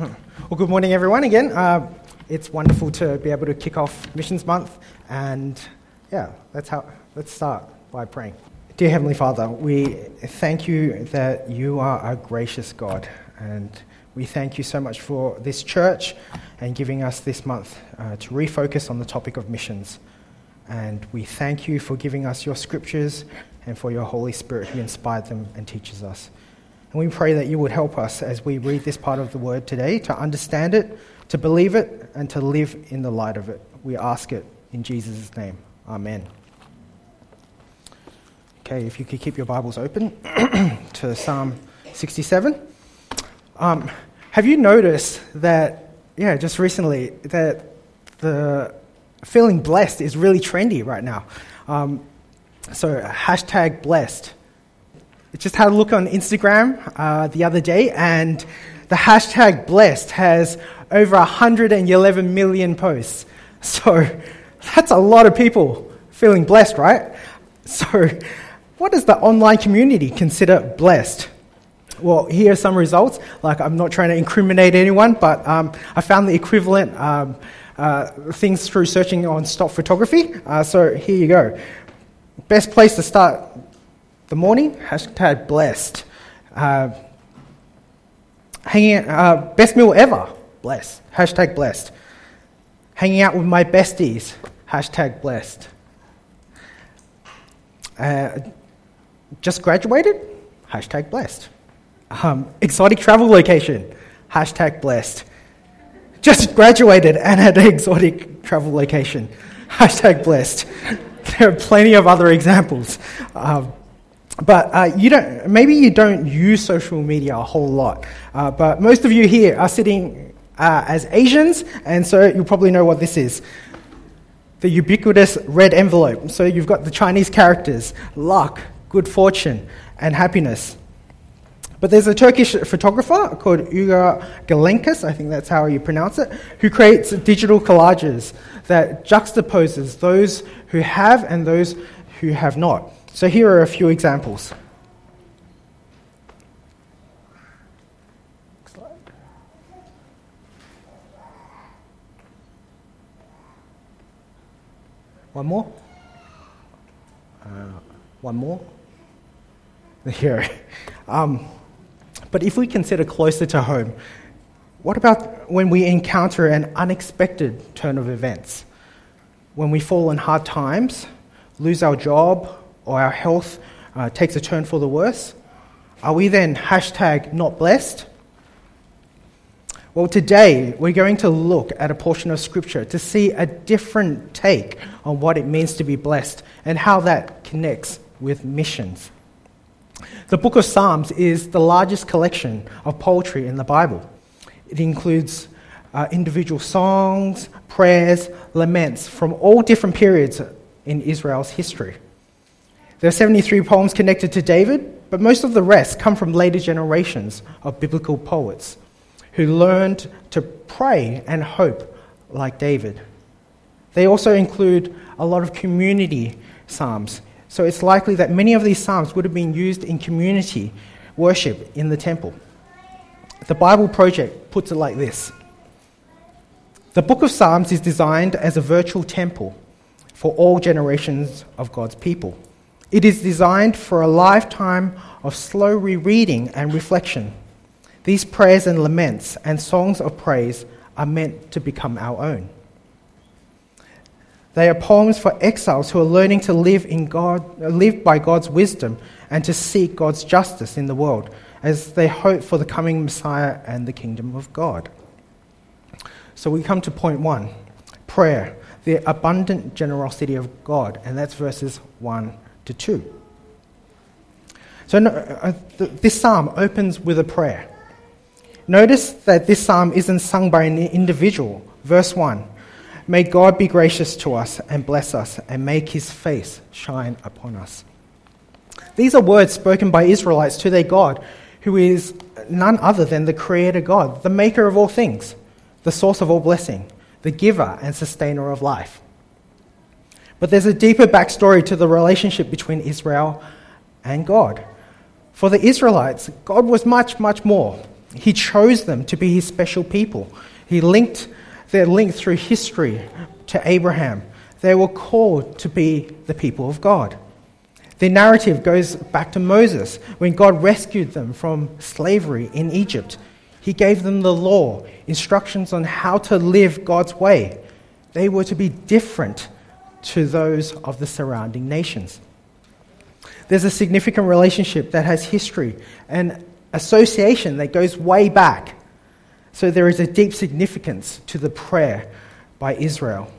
Well, good morning, everyone, again. Uh, it's wonderful to be able to kick off Missions Month, and yeah, that's how, let's start by praying. Dear Heavenly Father, we thank you that you are a gracious God, and we thank you so much for this church and giving us this month uh, to refocus on the topic of missions. And we thank you for giving us your scriptures and for your Holy Spirit who inspired them and teaches us. And we pray that you would help us as we read this part of the word today to understand it, to believe it, and to live in the light of it. We ask it in Jesus' name. Amen. Okay, if you could keep your Bibles open to Psalm 67. Um, have you noticed that, yeah, just recently, that the feeling blessed is really trendy right now? Um, so, hashtag blessed just had a look on Instagram uh, the other day, and the hashtag blessed has over 111 million posts. So that's a lot of people feeling blessed, right? So, what does the online community consider blessed? Well, here are some results. Like, I'm not trying to incriminate anyone, but um, I found the equivalent um, uh, things through searching on stock photography. Uh, so, here you go. Best place to start the morning, hashtag blessed. Uh, hanging uh, best meal ever, blessed. Hashtag blessed. Hanging out with my besties, hashtag blessed. Uh, just graduated, hashtag blessed. Um, exotic travel location, hashtag blessed. Just graduated and had an exotic travel location, hashtag blessed. There are plenty of other examples. Um, but uh, you don't, maybe you don't use social media a whole lot. Uh, but most of you here are sitting uh, as Asians, and so you probably know what this is. The ubiquitous red envelope. So you've got the Chinese characters luck, good fortune, and happiness. But there's a Turkish photographer called Uğur Gallenkuş, I think that's how you pronounce it, who creates digital collages that juxtaposes those who have and those who have not. So here are a few examples. One more? Uh, one more? Here. Um, but if we consider closer to home, what about when we encounter an unexpected turn of events? When we fall in hard times, lose our job, or our health uh, takes a turn for the worse, are we then hashtag not blessed? Well, today we're going to look at a portion of Scripture to see a different take on what it means to be blessed and how that connects with missions. The book of Psalms is the largest collection of poetry in the Bible. It includes uh, individual songs, prayers, laments from all different periods in Israel's history. There are 73 poems connected to David, but most of the rest come from later generations of biblical poets who learned to pray and hope like David. They also include a lot of community psalms, so it's likely that many of these psalms would have been used in community worship in the temple. The Bible Project puts it like this The book of Psalms is designed as a virtual temple for all generations of God's people. It is designed for a lifetime of slow rereading and reflection. These prayers and laments and songs of praise are meant to become our own. They are poems for exiles who are learning to live, in God, live by God's wisdom and to seek God's justice in the world as they hope for the coming Messiah and the kingdom of God. So we come to point one prayer, the abundant generosity of God, and that's verses 1 to 2. So no, uh, this psalm opens with a prayer. Notice that this psalm isn't sung by an individual. Verse 1 May God be gracious to us and bless us and make his face shine upon us. These are words spoken by Israelites to their God, who is none other than the Creator God, the maker of all things, the source of all blessing, the giver and sustainer of life. But there's a deeper backstory to the relationship between Israel and God. For the Israelites, God was much, much more. He chose them to be his special people. He linked their link through history to Abraham. They were called to be the people of God. The narrative goes back to Moses when God rescued them from slavery in Egypt. He gave them the law, instructions on how to live God's way. They were to be different to those of the surrounding nations. There's a significant relationship that has history and association that goes way back. So there is a deep significance to the prayer by Israel.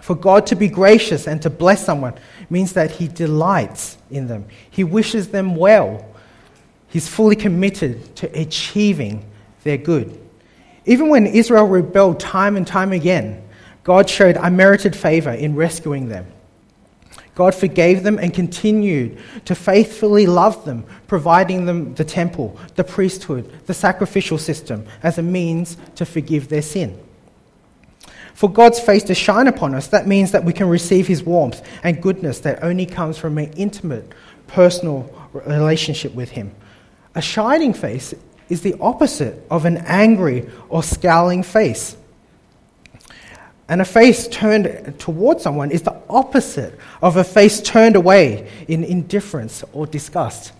For God to be gracious and to bless someone means that He delights in them, He wishes them well. He's fully committed to achieving their good. Even when Israel rebelled time and time again, God showed unmerited favor in rescuing them. God forgave them and continued to faithfully love them, providing them the temple, the priesthood, the sacrificial system as a means to forgive their sin. For God's face to shine upon us, that means that we can receive His warmth and goodness that only comes from an intimate, personal relationship with Him. A shining face is the opposite of an angry or scowling face. And a face turned towards someone is the opposite of a face turned away in indifference or disgust.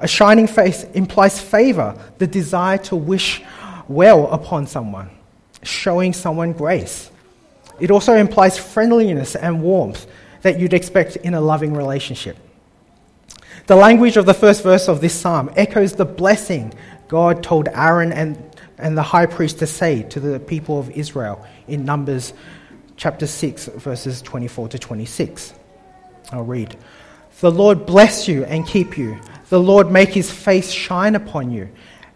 A shining face implies favor, the desire to wish well upon someone, showing someone grace. It also implies friendliness and warmth that you'd expect in a loving relationship. The language of the first verse of this psalm echoes the blessing God told Aaron and and the high priest to say to the people of Israel in Numbers chapter 6, verses 24 to 26. I'll read. The Lord bless you and keep you. The Lord make his face shine upon you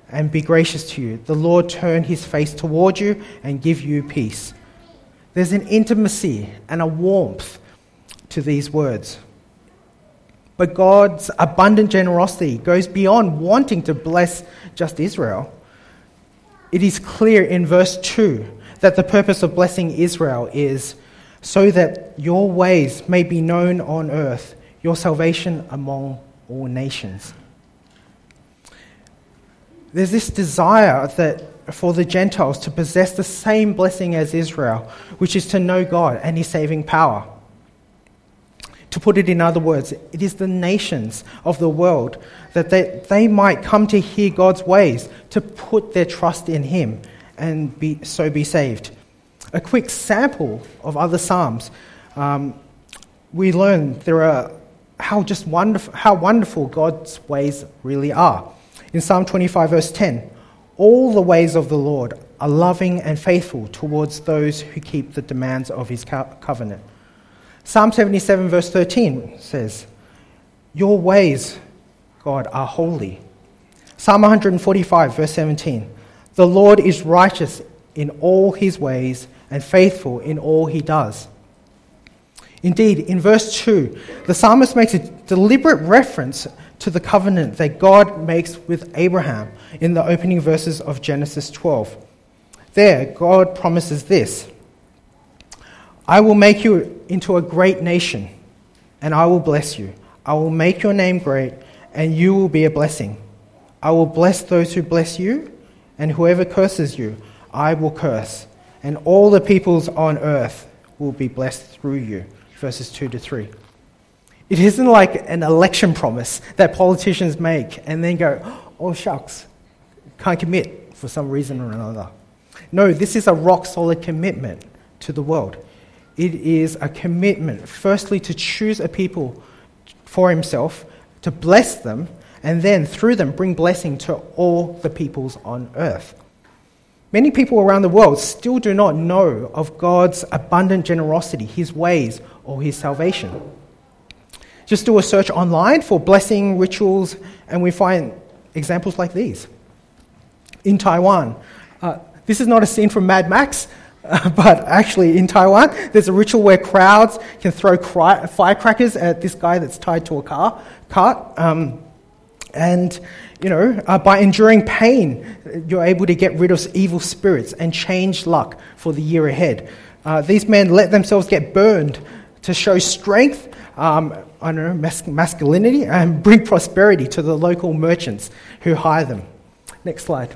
and be gracious to you. The Lord turn his face toward you and give you peace. There's an intimacy and a warmth to these words. But God's abundant generosity goes beyond wanting to bless just Israel it is clear in verse 2 that the purpose of blessing Israel is so that your ways may be known on earth, your salvation among all nations. There's this desire that for the Gentiles to possess the same blessing as Israel, which is to know God and his saving power. To put it in other words, it is the nations of the world that they, they might come to hear God's ways, to put their trust in Him, and be, so be saved. A quick sample of other Psalms. Um, we learn there are how just wonderful, how wonderful God's ways really are. In Psalm 25, verse 10, all the ways of the Lord are loving and faithful towards those who keep the demands of his covenant. Psalm 77, verse 13 says, Your ways, God, are holy. Psalm 145, verse 17, The Lord is righteous in all his ways and faithful in all he does. Indeed, in verse 2, the psalmist makes a deliberate reference to the covenant that God makes with Abraham in the opening verses of Genesis 12. There, God promises this I will make you into a great nation, and I will bless you. I will make your name great, and you will be a blessing. I will bless those who bless you, and whoever curses you, I will curse. And all the peoples on earth will be blessed through you. Verses 2 to 3. It isn't like an election promise that politicians make and then go, oh, shucks, can't commit for some reason or another. No, this is a rock solid commitment to the world. It is a commitment, firstly, to choose a people for himself, to bless them, and then through them bring blessing to all the peoples on earth. Many people around the world still do not know of God's abundant generosity, his ways, or his salvation. Just do a search online for blessing rituals, and we find examples like these. In Taiwan, uh, this is not a scene from Mad Max, but actually, in Taiwan, there's a ritual where crowds can throw cry- firecrackers at this guy that's tied to a car cart. Um, and, you know, uh, by enduring pain, you're able to get rid of evil spirits and change luck for the year ahead. Uh, these men let themselves get burned to show strength, um, I don't know, mas- masculinity, and bring prosperity to the local merchants who hire them. Next slide.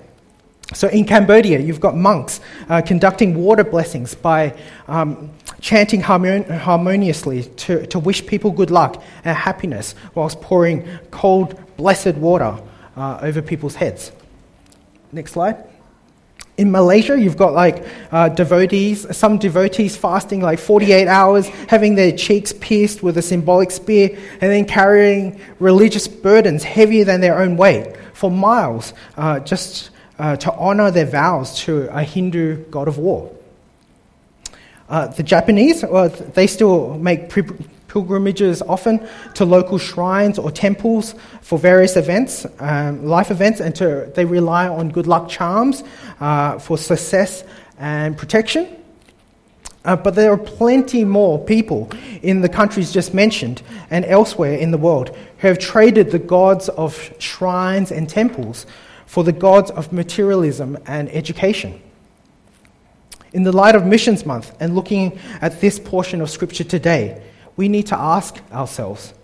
So in Cambodia, you've got monks uh, conducting water blessings by um, chanting harmon- harmoniously to, to wish people good luck and happiness whilst pouring cold, blessed water uh, over people's heads. Next slide. In Malaysia, you've got like uh, devotees, some devotees fasting like 48 hours, having their cheeks pierced with a symbolic spear, and then carrying religious burdens heavier than their own weight for miles uh, just uh, to honor their vows to a Hindu god of war. Uh, the Japanese, well, they still make pilgrimages often to local shrines or temples for various events, um, life events, and to, they rely on good luck charms uh, for success and protection. Uh, but there are plenty more people in the countries just mentioned and elsewhere in the world who have traded the gods of shrines and temples for the gods of materialism and education. In the light of Missions Month and looking at this portion of Scripture today, we need to ask ourselves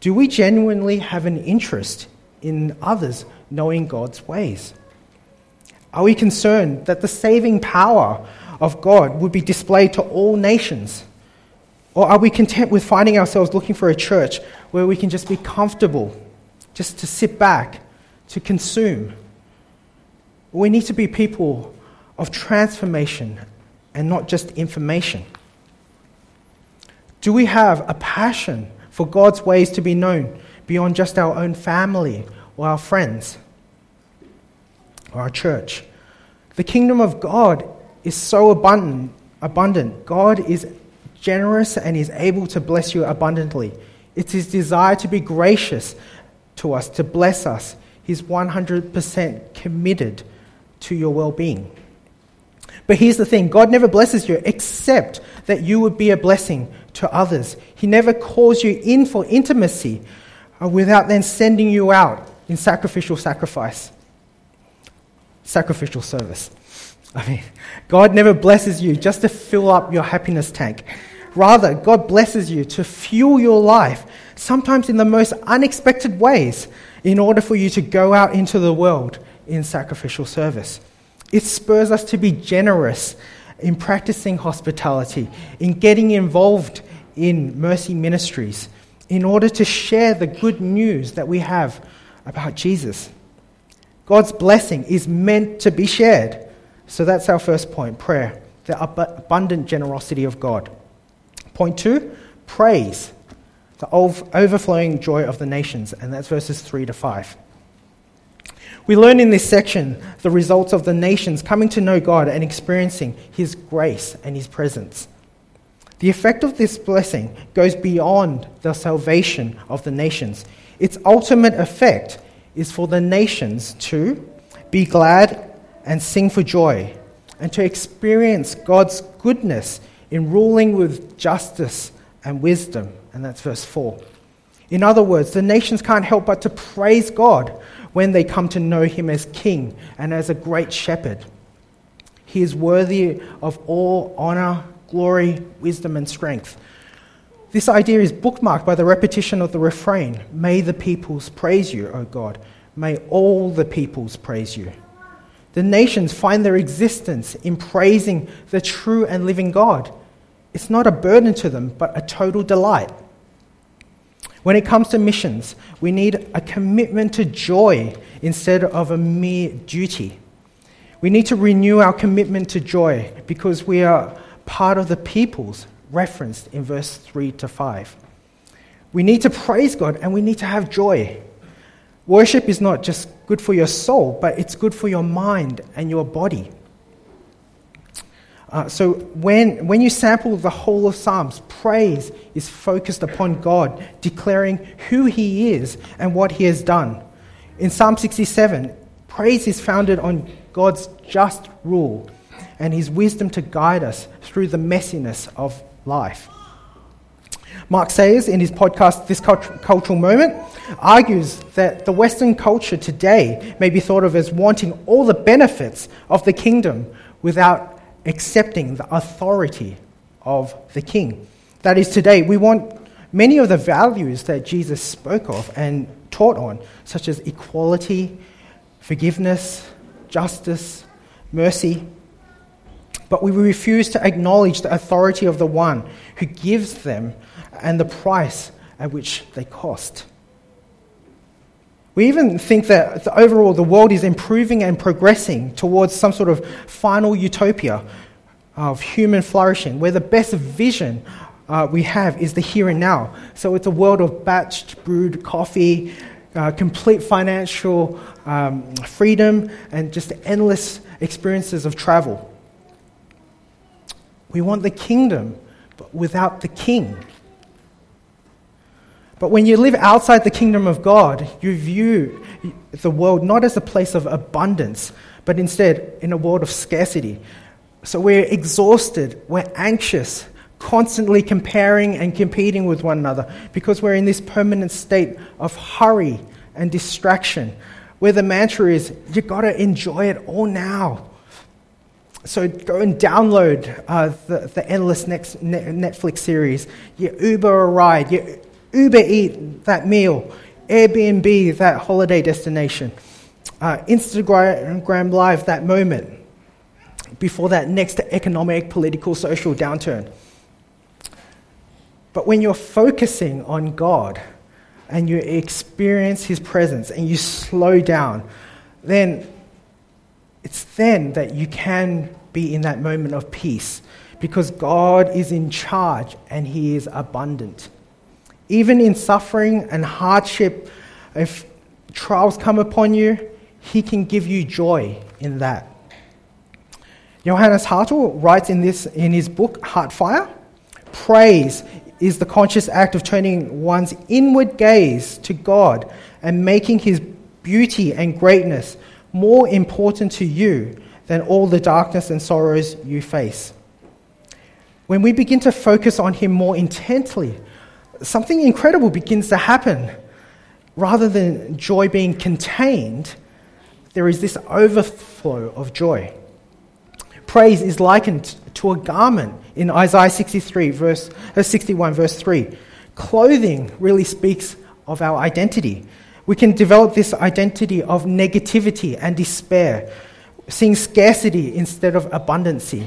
do we genuinely have an interest in others knowing God's ways? Are we concerned that the saving power of God would be displayed to all nations? Or are we content with finding ourselves looking for a church where we can just be comfortable, just to sit back, to consume? We need to be people of transformation and not just information. Do we have a passion for God's ways to be known beyond just our own family or our friends or our church? The kingdom of God is so abundant. abundant. God is generous and is able to bless you abundantly. It's his desire to be gracious to us, to bless us. He's 100% committed to your well being. But here's the thing God never blesses you except that you would be a blessing to others. He never calls you in for intimacy uh, without then sending you out in sacrificial sacrifice, sacrificial service. I mean, God never blesses you just to fill up your happiness tank. Rather, God blesses you to fuel your life, sometimes in the most unexpected ways, in order for you to go out into the world in sacrificial service. It spurs us to be generous in practicing hospitality, in getting involved in mercy ministries, in order to share the good news that we have about Jesus. God's blessing is meant to be shared. So that's our first point prayer, the abundant generosity of God. Point two, praise, the overflowing joy of the nations, and that's verses 3 to 5. We learn in this section the results of the nations coming to know God and experiencing His grace and His presence. The effect of this blessing goes beyond the salvation of the nations. Its ultimate effect is for the nations to be glad and sing for joy, and to experience God's goodness in ruling with justice and wisdom. And that's verse 4. In other words, the nations can't help but to praise God when they come to know him as king and as a great shepherd. He is worthy of all honor, glory, wisdom, and strength. This idea is bookmarked by the repetition of the refrain May the peoples praise you, O God. May all the peoples praise you. The nations find their existence in praising the true and living God. It's not a burden to them, but a total delight. When it comes to missions, we need a commitment to joy instead of a mere duty. We need to renew our commitment to joy because we are part of the peoples referenced in verse 3 to 5. We need to praise God and we need to have joy. Worship is not just good for your soul, but it's good for your mind and your body. Uh, so when, when you sample the whole of Psalms, praise is focused upon God, declaring who He is and what He has done. In Psalm 67, praise is founded on God's just rule and His wisdom to guide us through the messiness of life. Mark Sayers, in his podcast, This Cultural Moment, argues that the Western culture today may be thought of as wanting all the benefits of the kingdom without accepting the authority of the king. That is, today we want many of the values that Jesus spoke of and taught on, such as equality, forgiveness, justice, mercy. But we refuse to acknowledge the authority of the one who gives them and the price at which they cost. We even think that overall the world is improving and progressing towards some sort of final utopia of human flourishing, where the best vision uh, we have is the here and now. So it's a world of batched brewed coffee, uh, complete financial um, freedom, and just endless experiences of travel. We want the kingdom, but without the king. But when you live outside the kingdom of God, you view the world not as a place of abundance, but instead in a world of scarcity. So we're exhausted, we're anxious, constantly comparing and competing with one another because we're in this permanent state of hurry and distraction where the mantra is you got to enjoy it all now. So go and download uh, the, the endless next Netflix series. You Uber a ride, Uber eat that meal, Airbnb that holiday destination, uh, Instagram Live that moment before that next economic, political, social downturn. But when you're focusing on God and you experience His presence and you slow down, then it's then that you can be in that moment of peace because God is in charge and He is abundant. Even in suffering and hardship, if trials come upon you, He can give you joy in that. Johannes Hartl writes in, this, in his book, Heartfire Praise is the conscious act of turning one's inward gaze to God and making his beauty and greatness more important to you than all the darkness and sorrows you face. When we begin to focus on him more intently, something incredible begins to happen. Rather than joy being contained, there is this overflow of joy. Praise is likened to a garment in Isaiah 63, verse, uh, 61, verse 3. Clothing really speaks of our identity. We can develop this identity of negativity and despair, seeing scarcity instead of abundancy.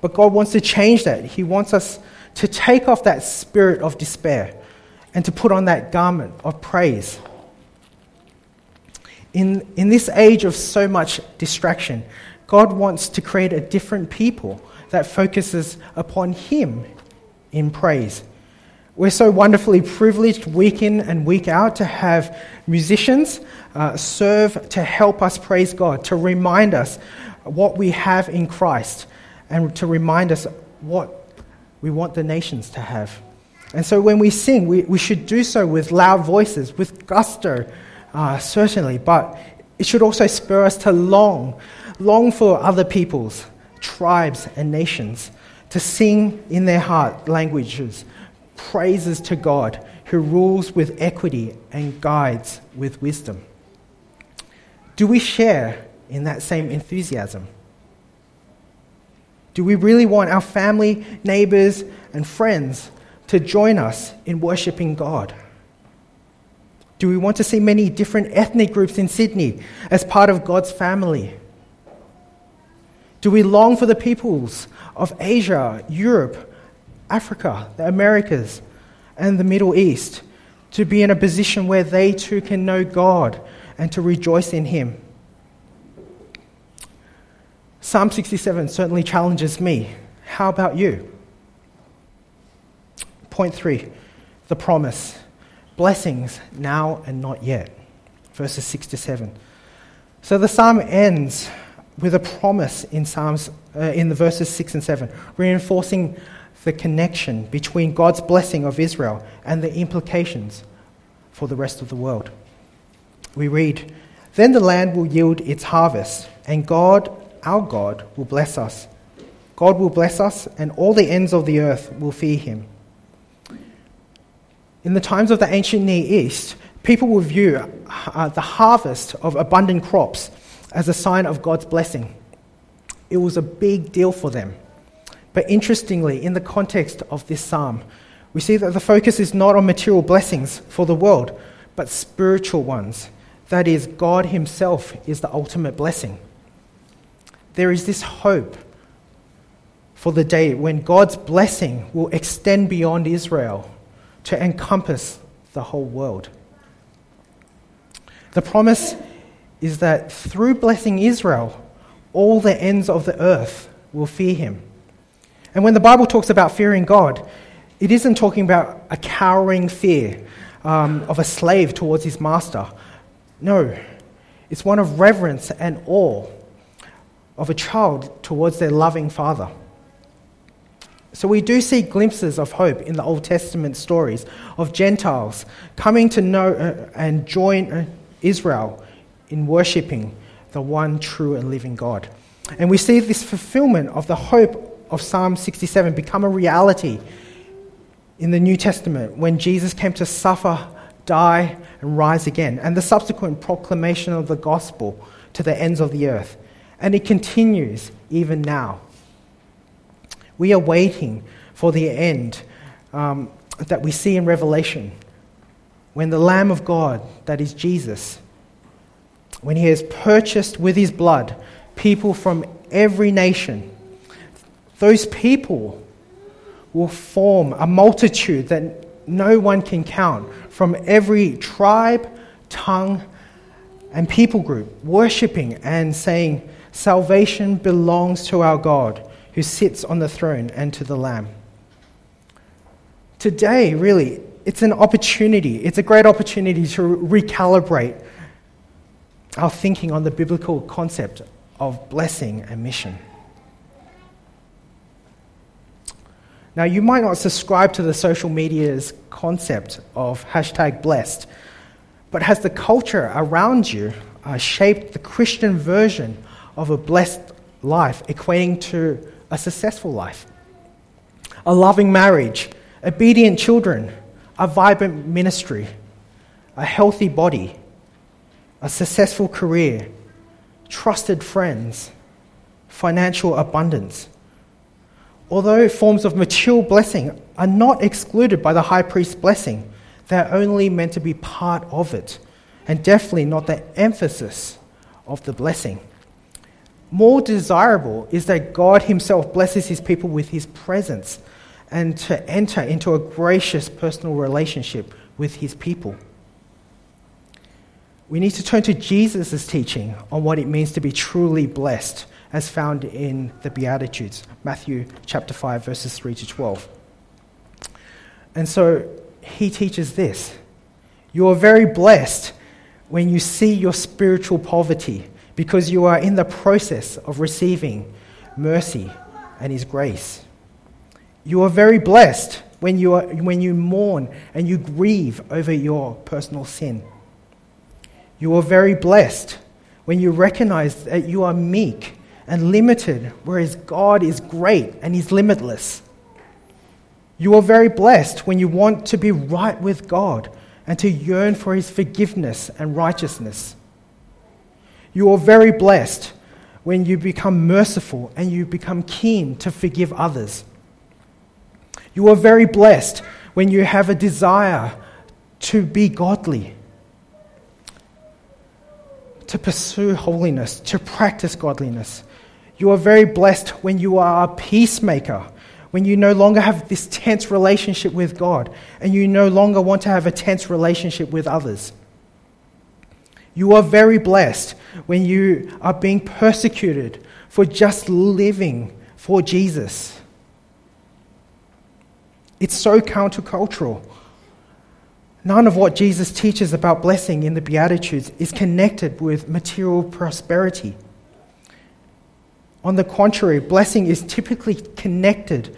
But God wants to change that. He wants us to take off that spirit of despair and to put on that garment of praise. In, in this age of so much distraction, God wants to create a different people that focuses upon Him in praise. We're so wonderfully privileged week in and week out to have musicians uh, serve to help us praise God, to remind us what we have in Christ, and to remind us what we want the nations to have. And so when we sing, we, we should do so with loud voices, with gusto, uh, certainly, but it should also spur us to long long for other peoples, tribes, and nations to sing in their heart languages praises to God who rules with equity and guides with wisdom. Do we share in that same enthusiasm? Do we really want our family, neighbors, and friends to join us in worshipping God? Do we want to see many different ethnic groups in Sydney as part of God's family? Do we long for the peoples of Asia, Europe, Africa, the Americas, and the Middle East to be in a position where they too can know God and to rejoice in Him? Psalm 67 certainly challenges me. How about you? Point three the promise blessings now and not yet. Verses 6 to 7. So the psalm ends with a promise in Psalms uh, in the verses 6 and 7, reinforcing the connection between God's blessing of Israel and the implications for the rest of the world. We read, Then the land will yield its harvest, and God, our God, will bless us. God will bless us, and all the ends of the earth will fear him. In the times of the ancient Near East, people would view uh, the harvest of abundant crops as a sign of God's blessing. It was a big deal for them. But interestingly, in the context of this psalm, we see that the focus is not on material blessings for the world, but spiritual ones that is, God Himself is the ultimate blessing. There is this hope for the day when God's blessing will extend beyond Israel to encompass the whole world. The promise is that through blessing Israel, all the ends of the earth will fear him. And when the Bible talks about fearing God, it isn't talking about a cowering fear um, of a slave towards his master. No, it's one of reverence and awe of a child towards their loving father. So we do see glimpses of hope in the Old Testament stories of Gentiles coming to know uh, and join uh, Israel in worshipping the one true and living God. And we see this fulfillment of the hope of Psalm 67 become a reality in the New Testament when Jesus came to suffer, die, and rise again, and the subsequent proclamation of the gospel to the ends of the earth. And it continues even now. We are waiting for the end um, that we see in Revelation when the Lamb of God, that is Jesus, when he has purchased with his blood people from every nation, those people will form a multitude that no one can count from every tribe, tongue, and people group, worshipping and saying, Salvation belongs to our God who sits on the throne and to the Lamb. Today, really, it's an opportunity. It's a great opportunity to recalibrate our thinking on the biblical concept of blessing and mission. Now, you might not subscribe to the social media's concept of hashtag blessed, but has the culture around you uh, shaped the Christian version of a blessed life, equating to a successful life? A loving marriage, obedient children, a vibrant ministry, a healthy body, a successful career, trusted friends, financial abundance. Although forms of material blessing are not excluded by the high priest's blessing, they're only meant to be part of it, and definitely not the emphasis of the blessing. More desirable is that God Himself blesses His people with His presence and to enter into a gracious personal relationship with His people we need to turn to Jesus' teaching on what it means to be truly blessed, as found in the Beatitudes, Matthew chapter 5, verses 3 to 12. And so he teaches this You are very blessed when you see your spiritual poverty, because you are in the process of receiving mercy and his grace. You are very blessed when you, are, when you mourn and you grieve over your personal sin you are very blessed when you recognize that you are meek and limited, whereas God is great and He's limitless. You are very blessed when you want to be right with God and to yearn for His forgiveness and righteousness. You are very blessed when you become merciful and you become keen to forgive others. You are very blessed when you have a desire to be godly to pursue holiness, to practice godliness. You are very blessed when you are a peacemaker, when you no longer have this tense relationship with God, and you no longer want to have a tense relationship with others. You are very blessed when you are being persecuted for just living for Jesus. It's so countercultural. None of what Jesus teaches about blessing in the Beatitudes is connected with material prosperity. On the contrary, blessing is typically connected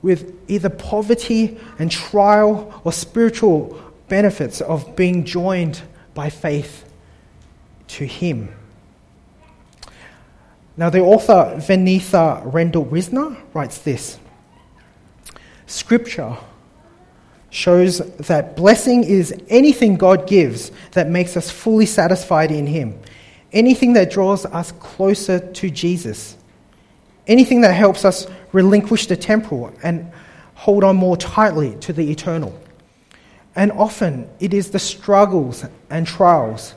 with either poverty and trial or spiritual benefits of being joined by faith to Him. Now, the author Vaneetha Rendall Risner writes this Scripture shows that blessing is anything God gives that makes us fully satisfied in Him, anything that draws us closer to Jesus, anything that helps us relinquish the temporal and hold on more tightly to the eternal. And often it is the struggles and trials,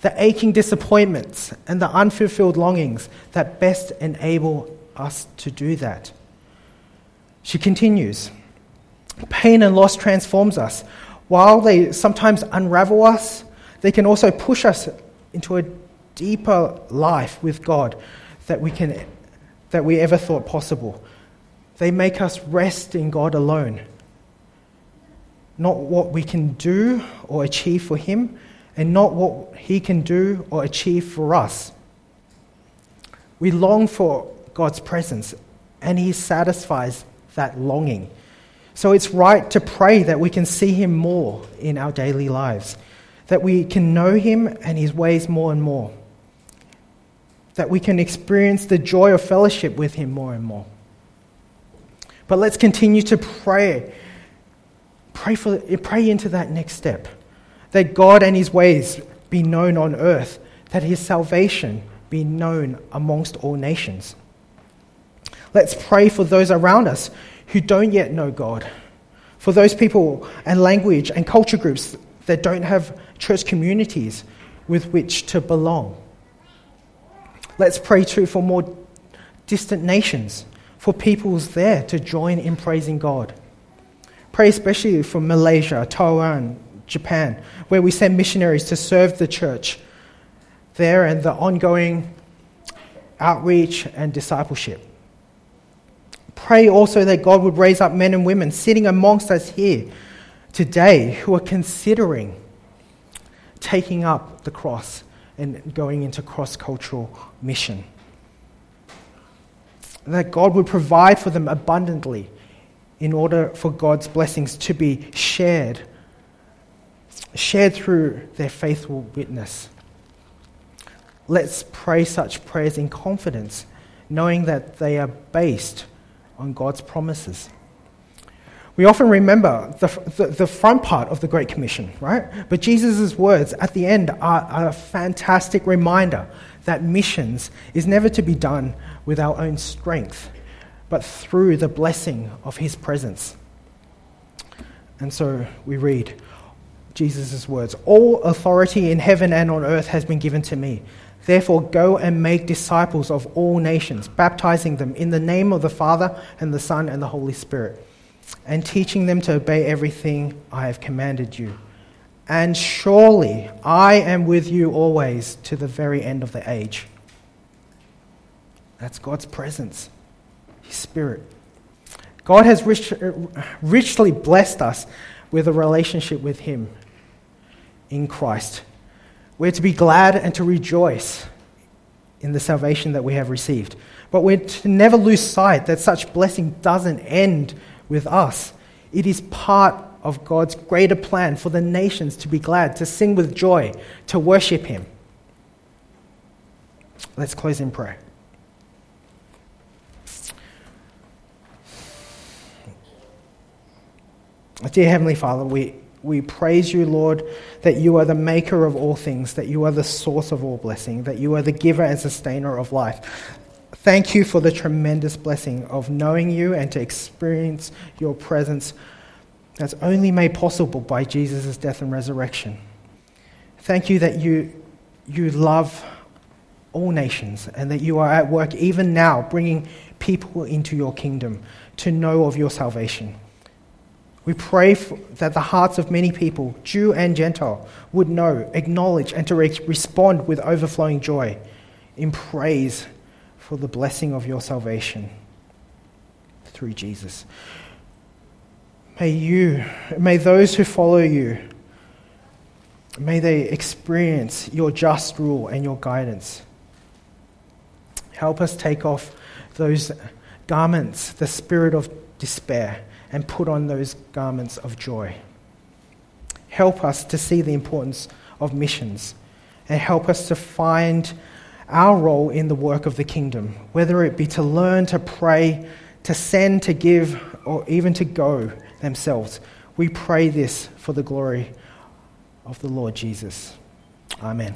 the aching disappointments, and the unfulfilled longings that best enable us to do that. She continues Pain and loss transforms us. While they sometimes unravel us, they can also push us into a deeper life with God that we, can, that we ever thought possible. They make us rest in God alone. Not what we can do or achieve for Him, and not what He can do or achieve for us. We long for God's presence, and He satisfies that longing. So it's right to pray that we can see Him more in our daily lives, that we can know Him and His ways more and more, that we can experience the joy of fellowship with Him more and more. But let's continue to pray. Pray, for, pray into that next step. That God and his ways be known on earth, that his salvation be known amongst all nations. Let's pray for those around us who don't yet know God, for those people and language and culture groups that don't have church communities with which to belong. Let's pray too for more distant nations for peoples there to join in praising God. Pray especially for Malaysia, Taiwan, Japan, where we send missionaries to serve the church there and the ongoing outreach and discipleship. Pray also that God would raise up men and women sitting amongst us here today who are considering taking up the cross and going into cross cultural mission that God would provide for them abundantly in order for God's blessings to be shared, shared through their faithful witness. Let's pray such prayers in confidence, knowing that they are based on God's promises. We often remember the, the, the, front part of the Great Commission, right? But Jesus' words at the end are, are a fantastic reminder that missions is never to be done with our own strength, but through the blessing of his presence. And so we read Jesus' words All authority in heaven and on earth has been given to me. Therefore, go and make disciples of all nations, baptizing them in the name of the Father and the Son and the Holy Spirit, and teaching them to obey everything I have commanded you. And surely I am with you always to the very end of the age. That's God's presence, His Spirit. God has rich, richly blessed us with a relationship with Him in Christ. We're to be glad and to rejoice in the salvation that we have received. But we're to never lose sight that such blessing doesn't end with us. It is part of God's greater plan for the nations to be glad, to sing with joy, to worship Him. Let's close in prayer. Dear Heavenly Father, we, we praise you, Lord, that you are the maker of all things, that you are the source of all blessing, that you are the giver and sustainer of life. Thank you for the tremendous blessing of knowing you and to experience your presence that's only made possible by Jesus' death and resurrection. Thank you that you, you love all nations and that you are at work even now bringing people into your kingdom to know of your salvation. We pray that the hearts of many people, Jew and Gentile, would know, acknowledge, and to re- respond with overflowing joy in praise for the blessing of your salvation through Jesus. May you, may those who follow you, may they experience your just rule and your guidance. Help us take off those garments, the spirit of despair and put on those garments of joy. Help us to see the importance of missions and help us to find our role in the work of the kingdom, whether it be to learn, to pray, to send, to give, or even to go themselves. We pray this for the glory of the Lord Jesus. Amen.